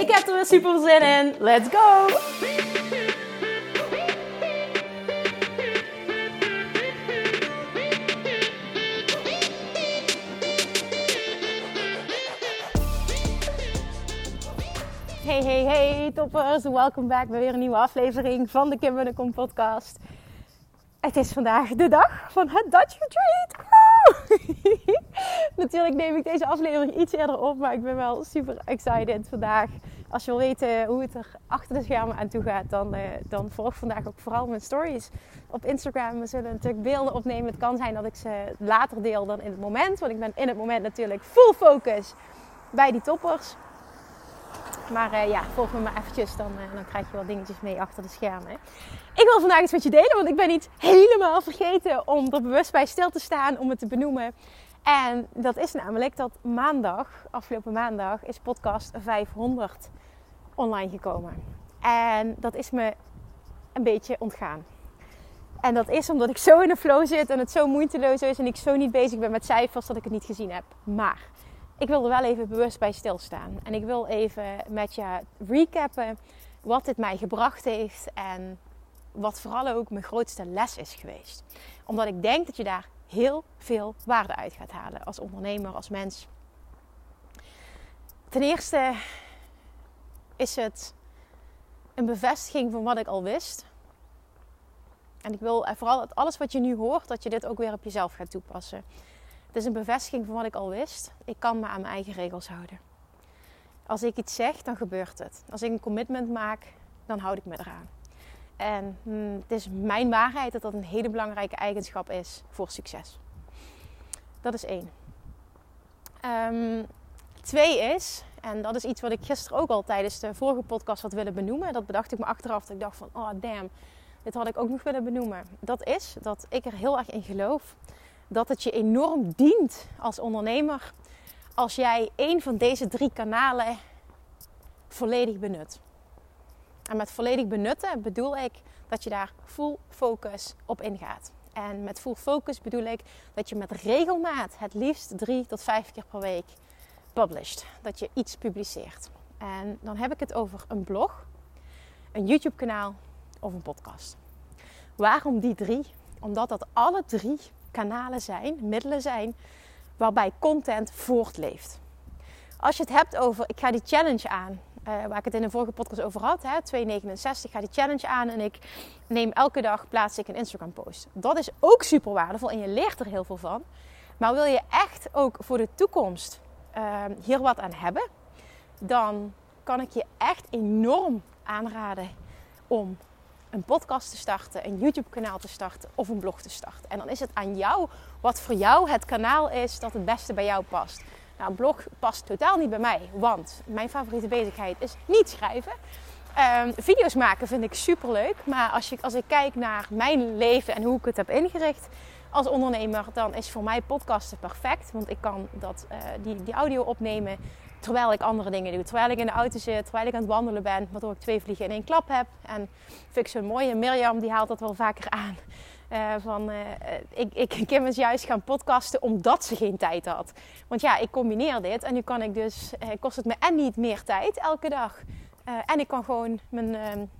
Ik heb er weer super zin in. Let's go! Hey, hey, hey, toppers. Welkom back bij weer een nieuwe aflevering van de Kim Munnekom podcast. Het is vandaag de dag van het Dutch Retreat. Natuurlijk neem ik deze aflevering iets eerder op, maar ik ben wel super excited vandaag. Als je wil weten hoe het er achter de schermen aan toe gaat, dan, uh, dan volg vandaag ook vooral mijn stories op Instagram. We zullen natuurlijk beelden opnemen. Het kan zijn dat ik ze later deel dan in het moment, want ik ben in het moment natuurlijk full focus bij die toppers. Maar uh, ja, volg me maar eventjes, dan, uh, dan krijg je wel dingetjes mee achter de schermen. Ik wil vandaag iets met je delen, want ik ben niet helemaal vergeten om er bewust bij stil te staan, om het te benoemen. En dat is namelijk dat maandag, afgelopen maandag, is podcast 500 online gekomen. En dat is me een beetje ontgaan. En dat is omdat ik zo in de flow zit en het zo moeiteloos is en ik zo niet bezig ben met cijfers dat ik het niet gezien heb. Maar ik wil er wel even bewust bij stilstaan. En ik wil even met je recappen wat dit mij gebracht heeft en wat vooral ook mijn grootste les is geweest. Omdat ik denk dat je daar heel veel waarde uit gaat halen als ondernemer, als mens. Ten eerste is het een bevestiging van wat ik al wist. En ik wil vooral dat alles wat je nu hoort, dat je dit ook weer op jezelf gaat toepassen. Het is een bevestiging van wat ik al wist. Ik kan me aan mijn eigen regels houden. Als ik iets zeg, dan gebeurt het. Als ik een commitment maak, dan houd ik me eraan. En hm, het is mijn waarheid dat dat een hele belangrijke eigenschap is voor succes. Dat is één. Um, twee is, en dat is iets wat ik gisteren ook al tijdens de vorige podcast had willen benoemen. Dat bedacht ik me achteraf. Dat ik dacht van, oh damn, dit had ik ook nog willen benoemen. Dat is dat ik er heel erg in geloof dat het je enorm dient als ondernemer als jij een van deze drie kanalen volledig benut. En met volledig benutten bedoel ik dat je daar full focus op ingaat. En met full focus bedoel ik dat je met regelmaat, het liefst drie tot vijf keer per week, published. Dat je iets publiceert. En dan heb ik het over een blog, een YouTube kanaal of een podcast. Waarom die drie? Omdat dat alle drie kanalen zijn, middelen zijn, waarbij content voortleeft. Als je het hebt over, ik ga die challenge aan, uh, waar ik het in de vorige podcast over had, hè, 269, ga die challenge aan en ik neem elke dag, plaats ik een Instagram post. Dat is ook super waardevol en je leert er heel veel van. Maar wil je echt ook voor de toekomst uh, hier wat aan hebben, dan kan ik je echt enorm aanraden om een podcast te starten, een YouTube-kanaal te starten of een blog te starten. En dan is het aan jou wat voor jou het kanaal is dat het beste bij jou past. Nou, een blog past totaal niet bij mij, want mijn favoriete bezigheid is niet schrijven. Um, video's maken vind ik super leuk, maar als, je, als ik kijk naar mijn leven en hoe ik het heb ingericht als ondernemer, dan is voor mij podcasten perfect. Want ik kan dat, uh, die, die audio opnemen terwijl ik andere dingen doe. Terwijl ik in de auto zit, terwijl ik aan het wandelen ben, waardoor ik twee vliegen in één klap heb. En vind ik zo mooi. En Mirjam die haalt dat wel vaker aan. Uh, van, uh, ik, ik, Kim is juist gaan podcasten omdat ze geen tijd had. Want ja, ik combineer dit en nu kan ik dus, uh, kost het me en niet meer tijd elke dag. en ik kan gewoon mijn,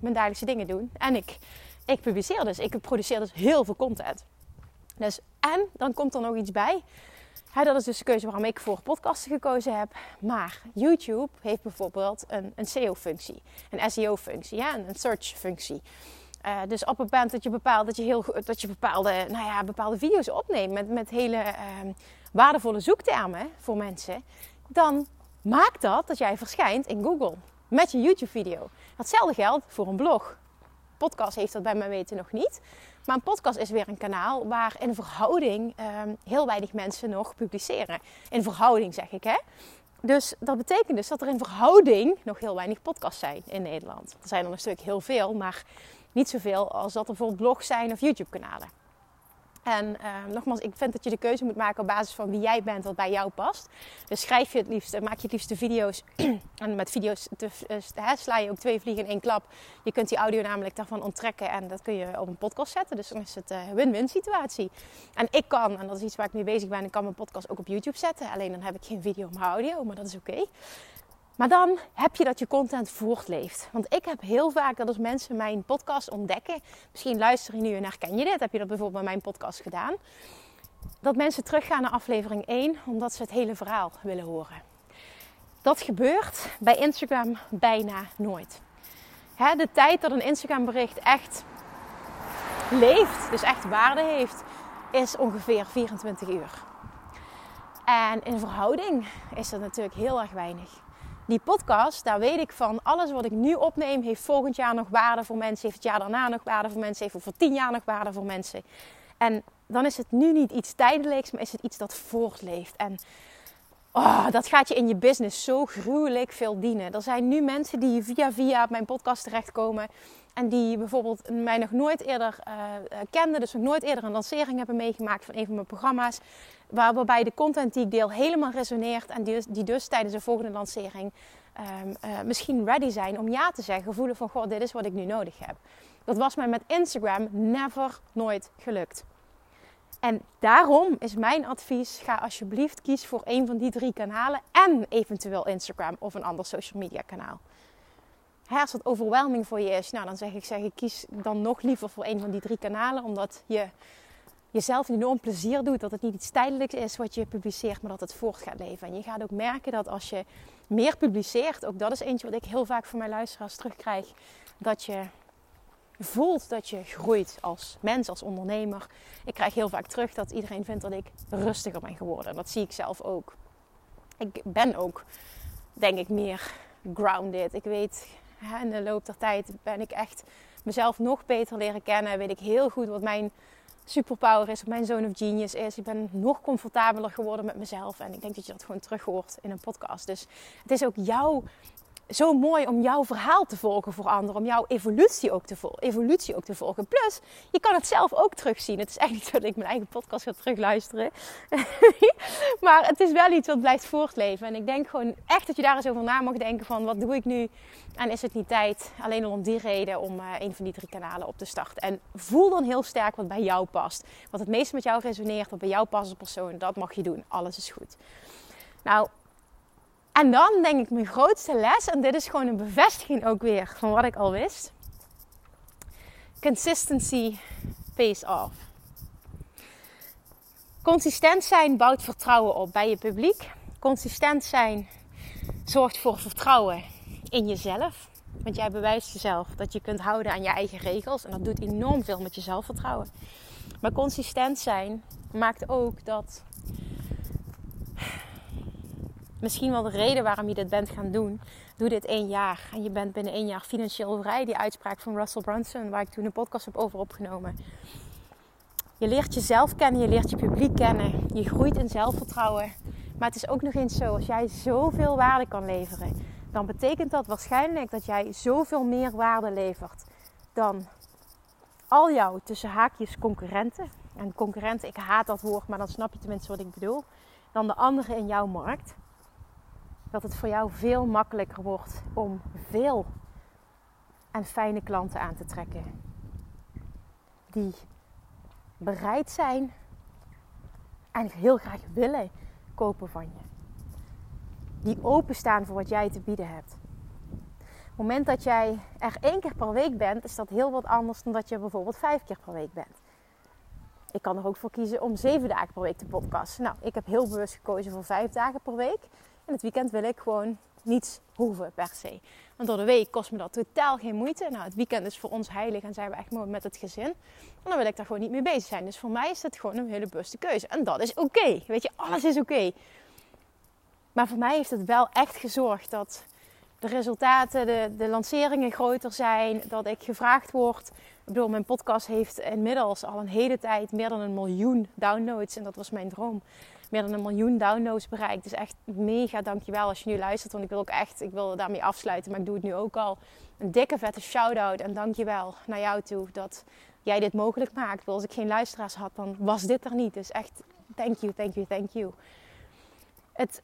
mijn dagelijkse dingen doen. En ik, ik publiceer dus, ik produceer dus heel veel content. Dus, en dan komt er nog iets bij. He, dat is dus de keuze waarom ik voor podcasten gekozen heb. Maar YouTube heeft bijvoorbeeld een, SEO-functie, een SEO-functie, ja, een search-functie. Uh, dus op het moment dat je, bepaalt, dat je, heel, dat je bepaalde, nou ja, bepaalde video's opneemt met, met hele uh, waardevolle zoektermen voor mensen, dan maakt dat dat jij verschijnt in Google met je YouTube-video. Datzelfde geldt voor een blog. Podcast heeft dat bij mij weten nog niet. Maar een podcast is weer een kanaal waar in verhouding uh, heel weinig mensen nog publiceren. In verhouding zeg ik hè. Dus dat betekent dus dat er in verhouding nog heel weinig podcasts zijn in Nederland. Er zijn er natuurlijk heel veel, maar niet zoveel als dat er bijvoorbeeld blogs zijn of YouTube-kanalen. En uh, nogmaals, ik vind dat je de keuze moet maken op basis van wie jij bent, wat bij jou past. Dus schrijf je het liefst, maak je het liefst de video's. en met video's te, uh, sla je ook twee vliegen in één klap. Je kunt die audio namelijk daarvan onttrekken en dat kun je op een podcast zetten. Dus dan is het een uh, win-win situatie. En ik kan, en dat is iets waar ik mee bezig ben, ik kan mijn podcast ook op YouTube zetten. Alleen dan heb ik geen video, maar audio, maar dat is oké. Maar dan heb je dat je content voortleeft. Want ik heb heel vaak dat als mensen mijn podcast ontdekken, misschien luister je nu en herken je dit, heb je dat bijvoorbeeld bij mijn podcast gedaan, dat mensen teruggaan naar aflevering 1 omdat ze het hele verhaal willen horen. Dat gebeurt bij Instagram bijna nooit. de tijd dat een Instagram bericht echt leeft, dus echt waarde heeft, is ongeveer 24 uur. En in verhouding is dat natuurlijk heel erg weinig die podcast, daar weet ik van, alles wat ik nu opneem, heeft volgend jaar nog waarde voor mensen, heeft het jaar daarna nog waarde voor mensen, heeft over tien jaar nog waarde voor mensen. En dan is het nu niet iets tijdelijks, maar is het iets dat voortleeft. En oh, dat gaat je in je business zo gruwelijk veel dienen. Er zijn nu mensen die via via mijn podcast terechtkomen. En die bijvoorbeeld mij nog nooit eerder uh, kenden, dus nog nooit eerder een lancering hebben meegemaakt van een van mijn programma's. Waar, waarbij de content die ik deel helemaal resoneert en die, die dus tijdens de volgende lancering um, uh, misschien ready zijn om ja te zeggen. Voelen van, god, dit is wat ik nu nodig heb. Dat was mij met Instagram never, nooit gelukt. En daarom is mijn advies: ga alsjeblieft kies voor een van die drie kanalen en eventueel Instagram of een ander social media kanaal. Als het overwhelming voor je is, nou dan zeg ik, zeg ik kies dan nog liever voor een van die drie kanalen, omdat je jezelf enorm plezier doet. Dat het niet iets tijdelijks is wat je publiceert, maar dat het voort gaat leven. En je gaat ook merken dat als je meer publiceert, ook dat is eentje wat ik heel vaak van mijn luisteraars terugkrijg, dat je voelt dat je groeit als mens, als ondernemer. Ik krijg heel vaak terug dat iedereen vindt dat ik rustiger ben geworden. Dat zie ik zelf ook. Ik ben ook, denk ik, meer grounded. Ik weet, in de loop der tijd ben ik echt mezelf nog beter leren kennen. Weet ik heel goed wat mijn superpower is, wat mijn zone of genius is. Ik ben nog comfortabeler geworden met mezelf. En ik denk dat je dat gewoon terug hoort in een podcast. Dus het is ook jouw zo mooi om jouw verhaal te volgen voor anderen. Om jouw evolutie ook te, volgen, evolutie ook te volgen. Plus, je kan het zelf ook terugzien. Het is echt niet dat ik mijn eigen podcast ga terugluisteren. maar het is wel iets wat blijft voortleven. En ik denk gewoon echt dat je daar eens over na mag denken van... wat doe ik nu? En is het niet tijd, alleen al om die reden, om uh, een van die drie kanalen op te starten. En voel dan heel sterk wat bij jou past. Wat het meest met jou resoneert, wat bij jou past als persoon. Dat mag je doen. Alles is goed. Nou, en dan denk ik mijn grootste les, en dit is gewoon een bevestiging ook weer van wat ik al wist. Consistency pays off. Consistent zijn bouwt vertrouwen op bij je publiek. Consistent zijn zorgt voor vertrouwen in jezelf. Want jij bewijst jezelf dat je kunt houden aan je eigen regels. En dat doet enorm veel met je zelfvertrouwen. Maar consistent zijn maakt ook dat misschien wel de reden waarom je dit bent gaan doen. Doe dit één jaar en je bent binnen één jaar financieel vrij. Die uitspraak van Russell Brunson, waar ik toen een podcast heb over opgenomen. Je leert jezelf kennen, je leert je publiek kennen. Je groeit in zelfvertrouwen. Maar het is ook nog eens zo, als jij zoveel waarde kan leveren, dan betekent dat waarschijnlijk dat jij zoveel meer waarde levert dan al jouw tussen haakjes concurrenten. En concurrenten, ik haat dat woord, maar dan snap je tenminste wat ik bedoel. Dan de anderen in jouw markt dat het voor jou veel makkelijker wordt om veel en fijne klanten aan te trekken. Die bereid zijn en heel graag willen kopen van je. Die openstaan voor wat jij te bieden hebt. Op het moment dat jij er één keer per week bent, is dat heel wat anders dan dat je bijvoorbeeld vijf keer per week bent. Ik kan er ook voor kiezen om zeven dagen per week te podcasten. Nou, ik heb heel bewust gekozen voor vijf dagen per week. En het weekend wil ik gewoon niets hoeven per se. Want door de week kost me dat totaal geen moeite. Nou, het weekend is voor ons heilig en zijn we echt mooi met het gezin. En dan wil ik daar gewoon niet mee bezig zijn. Dus voor mij is het gewoon een hele bewuste keuze. En dat is oké. Weet je, alles is oké. Maar voor mij heeft het wel echt gezorgd dat de resultaten, de, de lanceringen groter zijn. Dat ik gevraagd word. Ik mijn podcast heeft inmiddels al een hele tijd meer dan een miljoen downloads. En dat was mijn droom. Meer dan een miljoen downloads bereikt. Dus echt mega dankjewel als je nu luistert. Want ik wil ook echt, ik wil daarmee afsluiten. Maar ik doe het nu ook al. Een dikke vette shout-out en dankjewel naar jou toe. Dat jij dit mogelijk maakt. Als ik geen luisteraars had, dan was dit er niet. Dus echt, thank you, thank you, thank you. Het,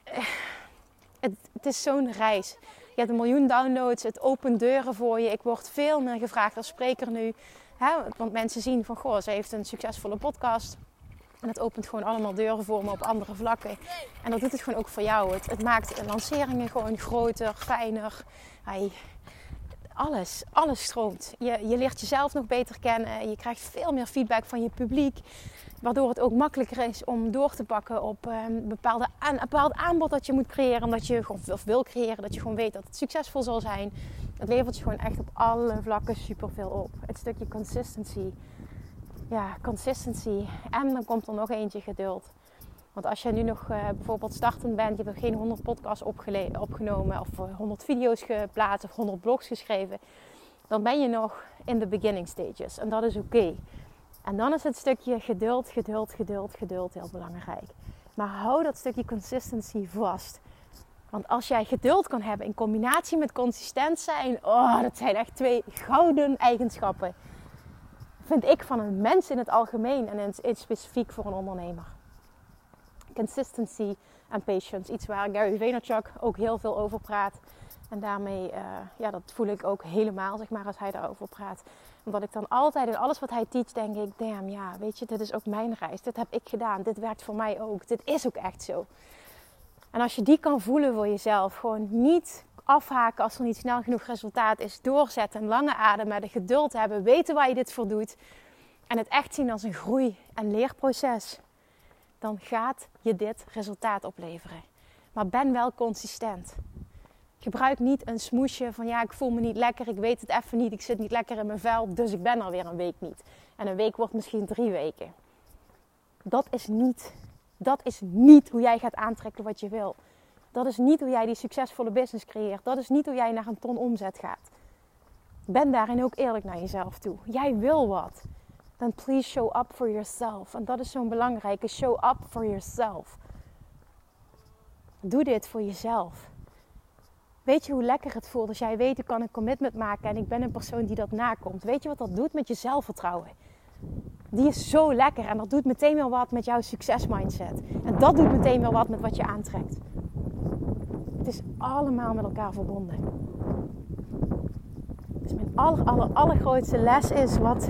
het, het is zo'n reis. Je hebt een miljoen downloads, het opent deuren voor je. Ik word veel meer gevraagd als spreker nu. Hè? Want mensen zien van, goh, ze heeft een succesvolle podcast. En het opent gewoon allemaal deuren voor me op andere vlakken. En dat doet het gewoon ook voor jou. Het, het maakt lanceringen gewoon groter, fijner. Alles, alles stroomt. Je, je leert jezelf nog beter kennen. Je krijgt veel meer feedback van je publiek. Waardoor het ook makkelijker is om door te pakken op um, bepaalde aan, een bepaald aanbod dat je moet creëren. Omdat je gewoon of wil creëren. Dat je gewoon weet dat het succesvol zal zijn. Het levert je gewoon echt op alle vlakken superveel op. Het stukje consistency. Ja, consistency. En dan komt er nog eentje geduld. Want als je nu nog uh, bijvoorbeeld startend bent, je hebt geen 100 podcasts opgenomen of 100 video's geplaatst of 100 blogs geschreven, dan ben je nog in de beginning stages. En dat is oké. En dan is het stukje geduld, geduld, geduld, geduld heel belangrijk. Maar hou dat stukje consistency vast. Want als jij geduld kan hebben in combinatie met consistent zijn, oh, dat zijn echt twee gouden eigenschappen. Vind ik van een mens in het algemeen en in het specifiek voor een ondernemer. Consistency en patience, iets waar Gary Vaynerchuk ook heel veel over praat. En daarmee, uh, ja, dat voel ik ook helemaal, zeg maar, als hij daarover praat omdat ik dan altijd in alles wat hij teach denk ik, damn ja, weet je, dit is ook mijn reis. Dit heb ik gedaan. Dit werkt voor mij ook. Dit is ook echt zo. En als je die kan voelen voor jezelf, gewoon niet afhaken als er niet snel genoeg resultaat is, doorzetten, lange adem, met de geduld hebben, weten waar je dit voor doet en het echt zien als een groei- en leerproces, dan gaat je dit resultaat opleveren. Maar ben wel consistent. Gebruik niet een smoesje van ja, ik voel me niet lekker, ik weet het even niet, ik zit niet lekker in mijn vel, dus ik ben alweer een week niet. En een week wordt misschien drie weken. Dat is niet, dat is niet hoe jij gaat aantrekken wat je wil. Dat is niet hoe jij die succesvolle business creëert. Dat is niet hoe jij naar een ton omzet gaat. Ben daarin ook eerlijk naar jezelf toe. Jij wil wat. Dan please show up for yourself. En dat is zo'n belangrijke. Show up for yourself. Doe dit voor jezelf. Weet je hoe lekker het voelt als jij weet, ik kan een commitment maken en ik ben een persoon die dat nakomt. Weet je wat dat doet met je zelfvertrouwen? Die is zo lekker en dat doet meteen wel wat met jouw succesmindset. En dat doet meteen wel wat met wat je aantrekt. Het is allemaal met elkaar verbonden. Dus mijn aller, aller, allergrootste les is wat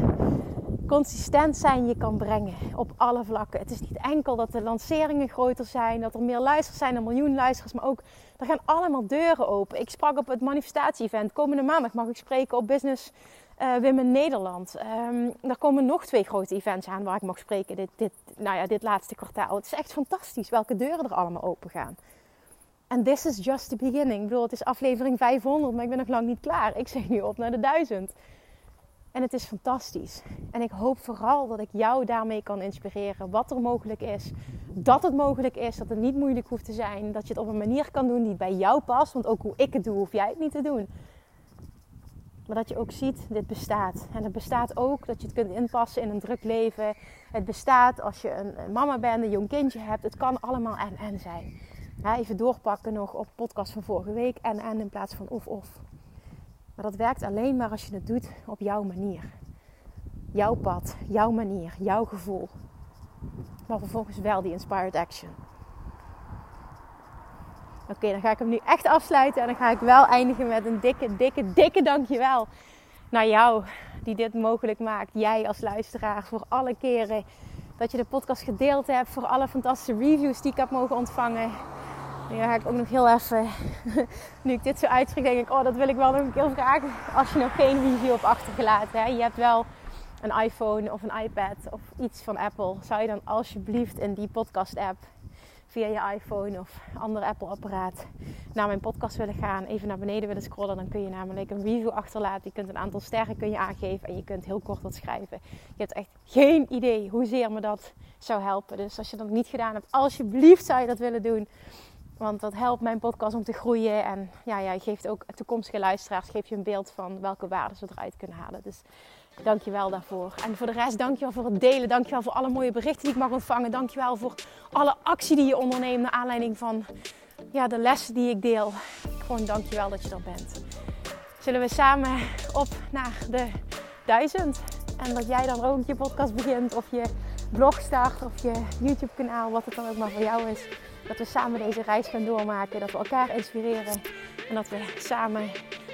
consistent zijn je kan brengen op alle vlakken. Het is niet enkel dat de lanceringen groter zijn, dat er meer luisteraars zijn, een miljoen luisteraars, maar ook er gaan allemaal deuren open. Ik sprak op het manifestatie-event. Komende maandag mag ik spreken op Business uh, Women Nederland. Um, er komen nog twee grote events aan waar ik mag spreken dit, dit, nou ja, dit laatste kwartaal. Het is echt fantastisch welke deuren er allemaal open gaan. En this is just the beginning. Ik bedoel, het is aflevering 500, maar ik ben nog lang niet klaar. Ik zeg nu op naar de 1000. En het is fantastisch. En ik hoop vooral dat ik jou daarmee kan inspireren. Wat er mogelijk is. Dat het mogelijk is. Dat het niet moeilijk hoeft te zijn. Dat je het op een manier kan doen die bij jou past. Want ook hoe ik het doe, hoef jij het niet te doen. Maar dat je ook ziet, dit bestaat. En het bestaat ook dat je het kunt inpassen in een druk leven. Het bestaat als je een mama bent, een jong kindje hebt. Het kan allemaal en en zijn. even doorpakken nog op podcast van vorige week. En en in plaats van of of. Maar dat werkt alleen maar als je het doet op jouw manier. Jouw pad, jouw manier, jouw gevoel. Maar vervolgens wel die inspired action. Oké, dan ga ik hem nu echt afsluiten. En dan ga ik wel eindigen met een dikke, dikke, dikke dankjewel naar jou die dit mogelijk maakt. Jij als luisteraar voor alle keren dat je de podcast gedeeld hebt. Voor alle fantastische reviews die ik heb mogen ontvangen. Nu ga ik ook nog heel even, nu ik dit zo uitspreek, denk ik, oh dat wil ik wel nog een keer vragen. Als je nog geen review hebt achtergelaten, hè, je hebt wel een iPhone of een iPad of iets van Apple, zou je dan alsjeblieft in die podcast app via je iPhone of ander Apple apparaat naar mijn podcast willen gaan, even naar beneden willen scrollen, dan kun je namelijk een review achterlaten. Je kunt een aantal sterren kun je aangeven en je kunt heel kort wat schrijven. Je hebt echt geen idee hoezeer me dat zou helpen. Dus als je dat niet gedaan hebt, alsjeblieft zou je dat willen doen. Want dat helpt mijn podcast om te groeien. En ja, jij geeft ook toekomstige luisteraars geef je een beeld van welke waarden ze eruit kunnen halen. Dus dank je wel daarvoor. En voor de rest, dank je wel voor het delen. Dank je wel voor alle mooie berichten die ik mag ontvangen. Dank je wel voor alle actie die je onderneemt naar aanleiding van ja, de lessen die ik deel. Gewoon dank je wel dat je er bent. Zullen we samen op naar de duizend? En dat jij dan ook je podcast begint of je blog start of je YouTube kanaal, wat het dan ook maar voor jou is. Dat we samen deze reis gaan doormaken. Dat we elkaar inspireren. En dat we samen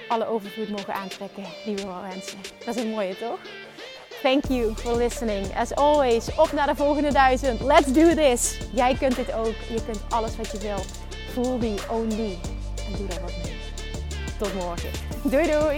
alle overvloed mogen aantrekken die we wel wensen. Dat is een mooie toch? Thank you for listening. As always, op naar de volgende duizend. Let's do this. Jij kunt dit ook. Je kunt alles wat je wil. Voel die, own die. En doe daar wat mee. Tot morgen. Doei doei.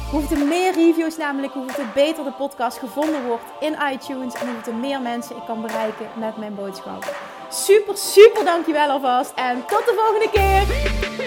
Hoeveel meer reviews namelijk, hoeveel beter de podcast gevonden wordt in iTunes. En hoeveel meer mensen ik kan bereiken met mijn boodschap. Super, super dankjewel alvast. En tot de volgende keer.